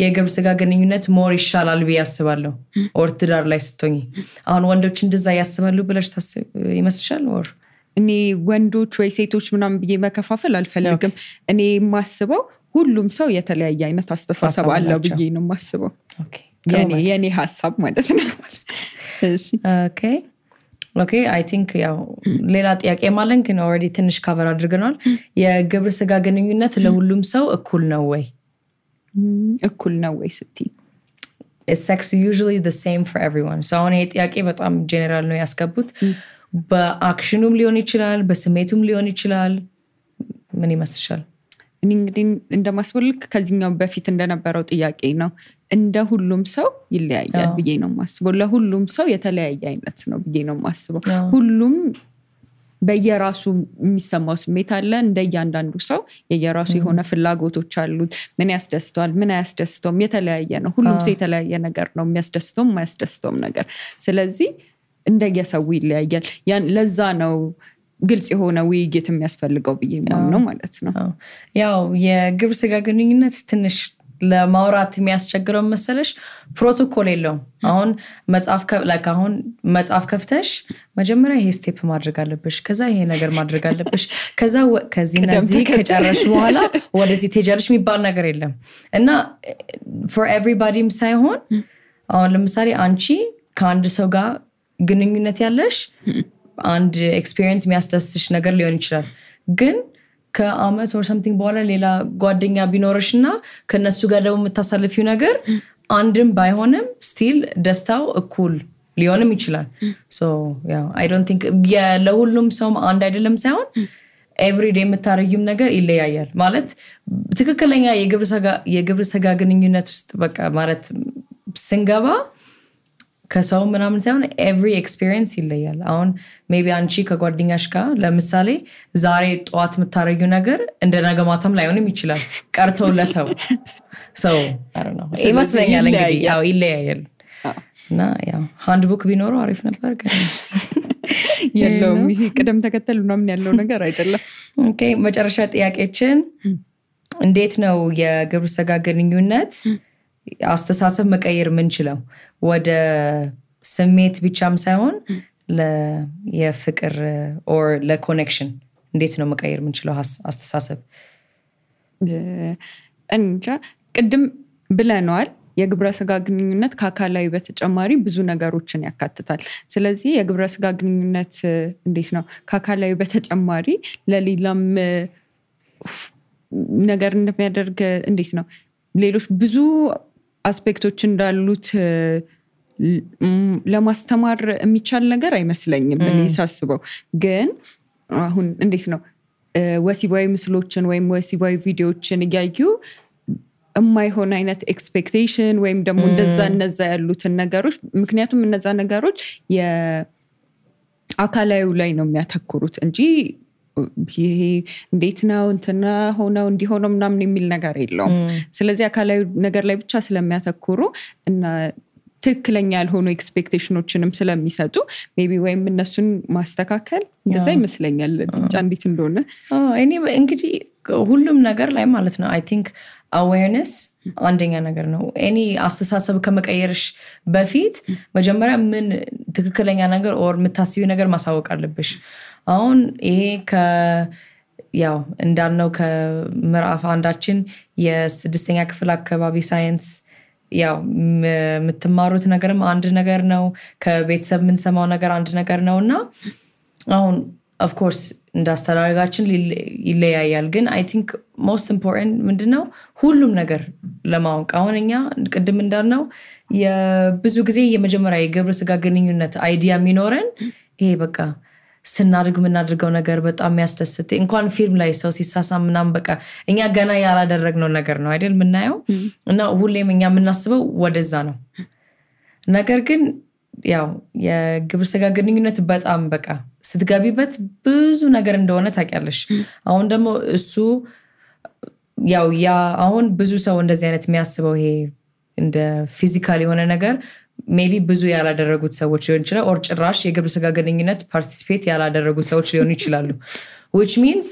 የግብረ ስጋ ግንኙነት more ይሻላል ብዬ አስባለሁ። or ትዳር ላይ ስትሆኚ አሁን ወንዶች እንደዛ ያስባሉ ብለሽ ይመስልሻል? or እኔ ወንዶች ወይ ሴቶች ምናምን ብዬ መከፋፈል አልፈልግም። እኔ የማስበው ሁሉም ሰው የተለያየ አይነት አስተሳሰብ አለው ብዬ ነው የማስበው። የኔ- ሀሳብ ማለት ነው። okay okay I think ያው ሌላ ጥያቄ አለን ግን already ትንሽ cover አድርገናል። የግብረ ስጋ ግንኙነት ለሁሉም ሰው እኩል ነው ወይ? እኩል ነው ወይ ስትይ sex usually the same for everyone። አሁን ይሄ ጥያቄ በጣም ጄኔራል ነው ያስገቡት። በ action ኑም ሊሆን ይችላል፣ በስሜቱም ሊሆን ይችላል። ምን ይመስልሻል? እኔ እንግዲህ እንደማስበው ልክ ከዚህኛው በፊት እንደነበረው ጥያቄ ነው። እንደ ሁሉም ሰው ይለያያል ብዬ ነው የማስበው። ለሁሉም ሰው የተለያየ አይነት ነው ብዬ ነው የማስበው። ሁሉም በየራሱ የሚሰማው ስሜት አለ። እንደ እያንዳንዱ ሰው የየራሱ የሆነ ፍላጎቶች አሉት። ምን ያስደስተዋል፣ ምን አያስደስተውም የተለያየ ነው። ሁሉም ሰው የተለያየ ነገር ነው የሚያስደስተውም የማያስደስተውም ነገር። ስለዚህ እንደየሰው ይለያያል። ለዛ ነው ግልጽ የሆነ ውይይት የሚያስፈልገው ብዬ ነው ማለት ነው። ያው የግብረ ስጋ ግንኙነት ትንሽ ለማውራት የሚያስቸግረው መሰለሽ? ፕሮቶኮል የለውም። አሁን አሁን መጽሐፍ ከፍተሽ መጀመሪያ ይሄ step ማድረግ አለብሽ፣ ከዛ ይሄ ነገር ማድረግ አለብሽ፣ ከዛ ከዚህ እነዚህ ከጨረሽ በኋላ ወደዚህ ትሄጃለሽ የሚባል ነገር የለም። እና for everybody ም ሳይሆን አሁን ለምሳሌ አንቺ ከአንድ ሰው ጋር ግንኙነት ያለሽ አንድ experience የሚያስደስትሽ ነገር ሊሆን ይችላል። ግን ከአመት ወር something በኋላ ሌላ ጓደኛ ቢኖርሽ እና ከነሱ ጋር ደግሞ የምታሳልፊው ነገር አንድም ባይሆንም still ደስታው እኩል ሊሆንም ይችላል። ለሁሉም ሰውም አንድ አይደለም ሳይሆን everyday የምታረጊም ነገር ይለያያል። ማለት ትክክለኛ የግብረ ስጋ ግንኙነት ውስጥ በቃ ማለት ስንገባ ከሰው ምናምን ሳይሆን every experience ይለያል። አሁን maybe አንቺ ከጓደኛሽ ጋር ለምሳሌ ዛሬ ጠዋት የምታደረጊው ነገር እንደ ነገ ማታም ላይሆንም ይችላል። ቀርተው ለሰው [laughs] ሰው ይመስለኛል። እንግዲህ ያው ይለያያል። እና ያው handbook ቢኖረው አሪፍ ነበር፣ ግን [laughs] [laughs] የለውም። ይሄ ቅደም ተከተል ምናምን ያለው ነገር አይደለም። መጨረሻ ጥያቄችን እንዴት ነው የግብረ ስጋ ግንኙነት አስተሳሰብ መቀየር የምንችለው ወደ ስሜት ብቻም ሳይሆን የፍቅር or ለ connection እንዴት ነው መቀየር የምንችለው አስተሳሰብ? እንጃ ቅድም ብለነዋል። የግብረ ስጋ ግንኙነት ከአካላዊ በተጨማሪ ብዙ ነገሮችን ያካትታል። ስለዚህ የግብረ ስጋ ግንኙነት እንዴት ነው ከአካላዊ በተጨማሪ ለሌላም ነገር እንደሚያደርግ እንዴት ነው ሌሎች ብዙ አስፔክቶች እንዳሉት ለማስተማር የሚቻል ነገር አይመስለኝም እኔ ሳስበው። ግን አሁን እንዴት ነው? ወሲባዊ ምስሎችን ወይም ወሲባዊ ቪዲዮዎችን እያዩ የማይሆን አይነት expectation ወይም ደግሞ እንደዛ እነዛ ያሉትን ነገሮች ምክንያቱም እነዛ ነገሮች የአካላዊ ላይ ነው የሚያተኩሩት እንጂ ይሄ እንዴት ነው እንትና ሆነው እንዲሆነው ምናምን የሚል ነገር የለውም። ስለዚህ አካላዊ ነገር ላይ ብቻ ስለሚያተኩሩ እና ትክክለኛ ያልሆኑ expectation ኦችንም ስለሚሰጡ maybe ወይም እነሱን ማስተካከል እንደዛ ይመስለኛል። ብቻ እንዴት እንደሆነ እኔ እንግዲህ ሁሉም ነገር ላይ ማለት ነው I think awareness አንደኛ ነገር ነው። any አስተሳሰብ ከመቀየርሽ በፊት መጀመሪያ ምን ትክክለኛ ነገር or የምታስቢው ነገር ማሳወቅ አለብሽ። አሁን ይሄ ያው እንዳልነው ከምዕራፍ አንዳችን የስድስተኛ ክፍል አካባቢ ሳይንስ ያው የምትማሩት ነገርም አንድ ነገር ነው። ከቤተሰብ የምንሰማው ነገር አንድ ነገር ነው እና አሁን of course እንደ አስተዳደጋችን ይለያያል። ግን I think most important ምንድነው ሁሉም ነገር ለማወቅ አሁን እኛ ቅድም እንዳልነው የብዙ ጊዜ የመጀመሪያ የግብረ ስጋ ግንኙነት idea የሚኖረን ይሄ በቃ ስናድግ የምናደርገው ነገር በጣም የሚያስደስት እንኳን ፊልም ላይ ሰው ሲሳሳም ምናምን በቃ እኛ ገና ያላደረግነው ነገር ነው አይደል የምናየው እና ሁሌም እኛ የምናስበው ወደዛ ነው። ነገር ግን ያው የግብረ ስጋ ግንኙነት በጣም በቃ ስትገቢበት ብዙ ነገር እንደሆነ ታውቂያለሽ። አሁን ደግሞ እሱ ያው ያ አሁን ብዙ ሰው እንደዚህ አይነት የሚያስበው ይሄ እንደ physical የሆነ ነገር maybe ብዙ ያላደረጉት ሰዎች ሊሆን ይችላል። or ጭራሽ የግብረ ስጋ ግንኙነት participate ያላደረጉ ሰዎች ሊሆኑ ይችላሉ። which means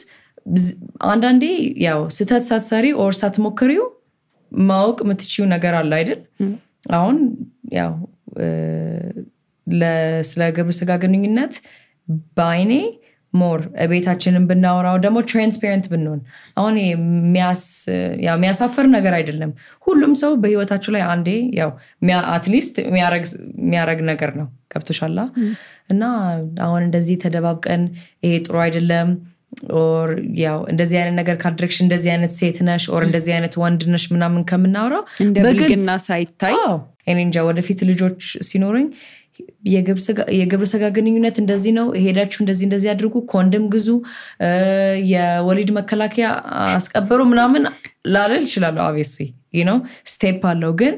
አንዳንዴ ያው ስተት ሳትሰሪ or ሳትሞክሪው ማወቅ የምትችይው ነገር አለ አይደል? አሁን ያው ስለ ግብረ ስጋ ግንኙነት በአይኔ more ቤታችንን ብናወራው ደግሞ transparent ብንሆን አሁን የሚያሳፈር ነገር አይደለም። ሁሉም ሰው በህይወታችሁ ላይ አንዴ ያው at least የሚያረግ ነገር ነው። ገብቶሻላ? እና አሁን እንደዚህ ተደባብቀን ይሄ ጥሩ አይደለም or ያው እንደዚህ አይነት ነገር ካድረግሽ እንደዚህ አይነት ሴት ነሽ or እንደዚህ አይነት ወንድ ነሽ ምናምን ከምናወራ እንደ ብልግና ሳይታይ እኔ እንጃ ወደፊት ልጆች ሲኖሩኝ የግብረ ስጋ ግንኙነት እንደዚህ ነው፣ ሄዳችሁ እንደዚህ እንደዚህ አድርጉ፣ ኮንድም ግዙ፣ የወሊድ መከላከያ አስቀበሩ ምናምን ላለል ይችላሉ። obviously ነው step አለው። ግን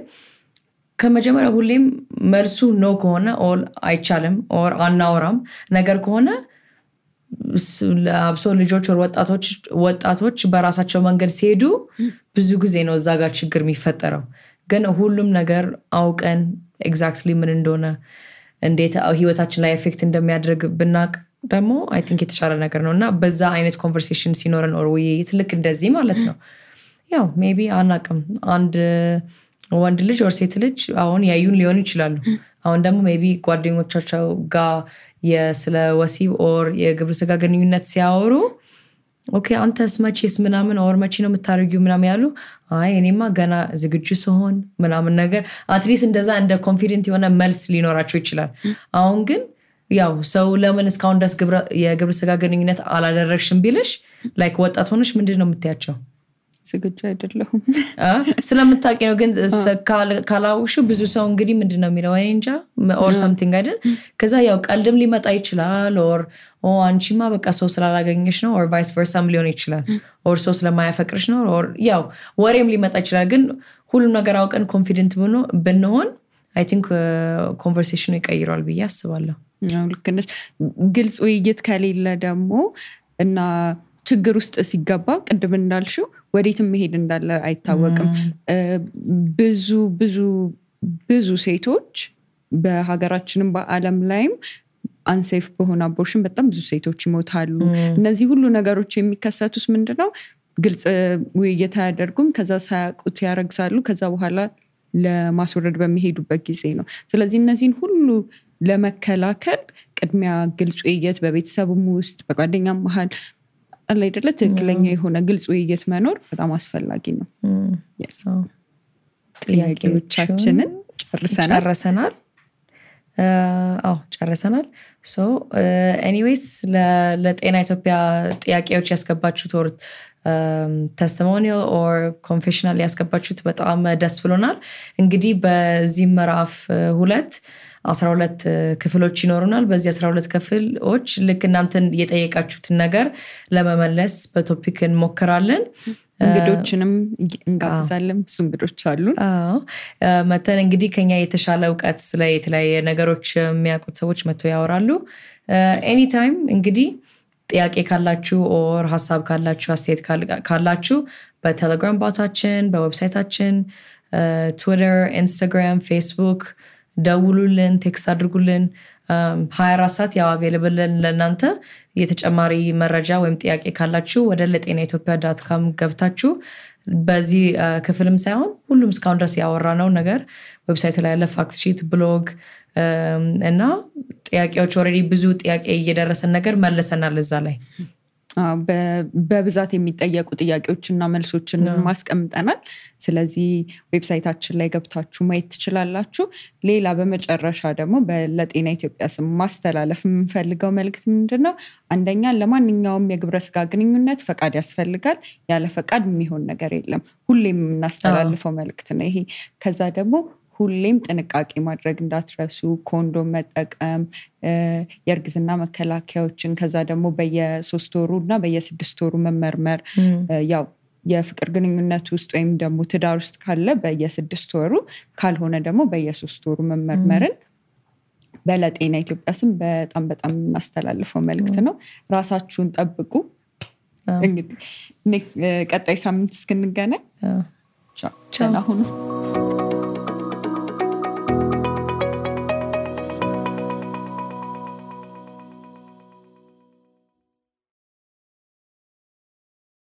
ከመጀመሪያ ሁሌም መልሱ no ከሆነ or አይቻልም or አናወራም ነገር ከሆነ አብሶ ልጆች ወጣቶች በራሳቸው መንገድ ሲሄዱ ብዙ ጊዜ ነው እዛ ጋር ችግር የሚፈጠረው። ግን ሁሉም ነገር አውቀን exactly ምን እንደሆነ እንዴት ህይወታችን ላይ effect እንደሚያደርግ ብናቅ ደግሞ I think የተሻለ ነገር ነው። እና በዛ አይነት conversation ሲኖረን or ውይይት ልክ እንደዚህ ማለት ነው። ያው maybe አናቅም። አንድ ወንድ ልጅ or ሴት ልጅ አሁን ያዩን ሊሆኑ ይችላሉ። አሁን ደግሞ maybe ጓደኞቻቸው ጋር ስለ ወሲብ or የግብረ ስጋ ግንኙነት ሲያወሩ okay አንተስ መቼስ ምናምን or መቼ ነው የምታደርጊው ምናምን ያሉ አይ እኔማ ገና ዝግጁ ስሆን ምናምን ነገር at least እንደዛ እንደ confident የሆነ መልስ ሊኖራቸው ይችላል። አሁን ግን ያው ሰው ለምን እስካሁን ድረስ የግብረ ስጋ ግንኙነት አላደረግሽም ቢልሽ like ወጣት ሆነሽ ምንድን ነው የምትያቸው? ዝግጁ አይደለሁም ስለምታውቂ ነው። ግን ካላውሹ ብዙ ሰው እንግዲህ ምንድን ነው የሚለው እኔ እንጃ or something አይደል። ከዛ ያው ቀልድም ሊመጣ ይችላል። or አንቺማ በቃ ሰው ስላላገኘሽ ነው። or vice versa ም ሊሆን ይችላል። or ሰው ስለማያፈቅርሽ ነው። or ያው ወሬም ሊመጣ ይችላል። ግን ሁሉም ነገር አውቀን confident ብንሆን I think conversation ኑ ይቀይረዋል ብዬ አስባለሁ። ልክ ነሽ። ግልጽ ውይይት ከሌለ ደግሞ እና ችግር ውስጥ ሲገባ ቅድም እንዳልሽው ወዴትም መሄድ እንዳለ አይታወቅም። ብዙ ብዙ ብዙ ሴቶች በሀገራችንም በዓለም ላይም አንሴፍ በሆነ አቦርሽን በጣም ብዙ ሴቶች ይሞታሉ። እነዚህ ሁሉ ነገሮች የሚከሰቱት ምንድነው? ግልጽ ውይይት አያደርጉም። ከዛ ሳያውቁት ያረግዛሉ። ከዛ በኋላ ለማስወረድ በሚሄዱበት ጊዜ ነው። ስለዚህ እነዚህን ሁሉ ለመከላከል ቅድሚያ ግልጽ ውይይት በቤተሰብም ውስጥ በጓደኛም መሀል አለ አይደለ ትክክለኛ የሆነ ግልጽ ውይይት መኖር በጣም አስፈላጊ ነው። ጥያቄዎቻችንን ጨርሰናል ጨርሰናል። አዎ ጨርሰናል። so anyways ለጤና ኢትዮጵያ ጥያቄዎች ያስገባችሁት or testimonial or confessional ያስገባችሁት በጣም ደስ ብሎናል። እንግዲህ በዚህ ምዕራፍ ሁለት አስራ ሁለት ክፍሎች ይኖሩናል። በዚህ አስራ ሁለት ክፍሎች ልክ እናንተን የጠየቃችሁትን ነገር ለመመለስ በ topic እንሞክራለን። እንግዶችንም እንጋብዛለን። ብዙ እንግዶች አሉ መተው እንግዲህ ከኛ የተሻለ እውቀት ስለ የተለያየ ነገሮች የሚያውቁት ሰዎች መጥተው ያወራሉ። anytime እንግዲህ ጥያቄ ካላችሁ or ሀሳብ ካላችሁ አስተያየት ካላችሁ በቴሌግራም bot ኣችን፣ በ website ኣችን፣ ትዊተር፣ ኢንስታግራም፣ ፌስቡክ ደውሉልን፣ text አድርጉልን። ሀያ አራት ሰዓት ያው available ነን ለእናንተ የተጨማሪ መረጃ ወይም ጥያቄ ካላችሁ ወደ ለጤና ኢትዮጵያ dot com ገብታችሁ በዚህ ክፍልም ሳይሆን ሁሉም እስካሁን ድረስ ያወራነው ነገር website ላይ ያለ fact sheet፣ blog እና ጥያቄዎች already ብዙ ጥያቄ እየደረሰን ነገር መልሰናል እዛ ላይ በብዛት የሚጠየቁ ጥያቄዎችና መልሶችን ማስቀምጠናል። ስለዚህ website ኣችን ላይ ገብታችሁ ማየት ትችላላችሁ። ሌላ በመጨረሻ ደግሞ ለጤና ኢትዮጵያ በስም ማስተላለፍ የምንፈልገው መልዕክት ምንድን ነው? አንደኛ ለማንኛውም የግብረ ስጋ ግንኙነት ፈቃድ ያስፈልጋል። ያለ ፈቃድ የሚሆን ነገር የለም። ሁሌም የምናስተላልፈው መልዕክት ነው ይሄ። ከዛ ደግሞ ሁሌም ጥንቃቄ ማድረግ እንዳትረሱ፣ ኮንዶም መጠቀም፣ የእርግዝና መከላከያዎችን ከዛ ደግሞ በየሶስት ወሩ እና በየስድስት ወሩ መመርመር። ያው የፍቅር ግንኙነት ውስጥ ወይም ደግሞ ትዳር ውስጥ ካለ በየስድስት ወሩ ካልሆነ ደግሞ በየሶስት ወሩ መመርመርን በለጤና ኢትዮጵያ ስም በጣም በጣም የምናስተላልፈው መልዕክት ነው። ራሳችሁን ጠብቁ። እንግዲህ ቀጣይ ሳምንት እስክንገናኝ ቻው፣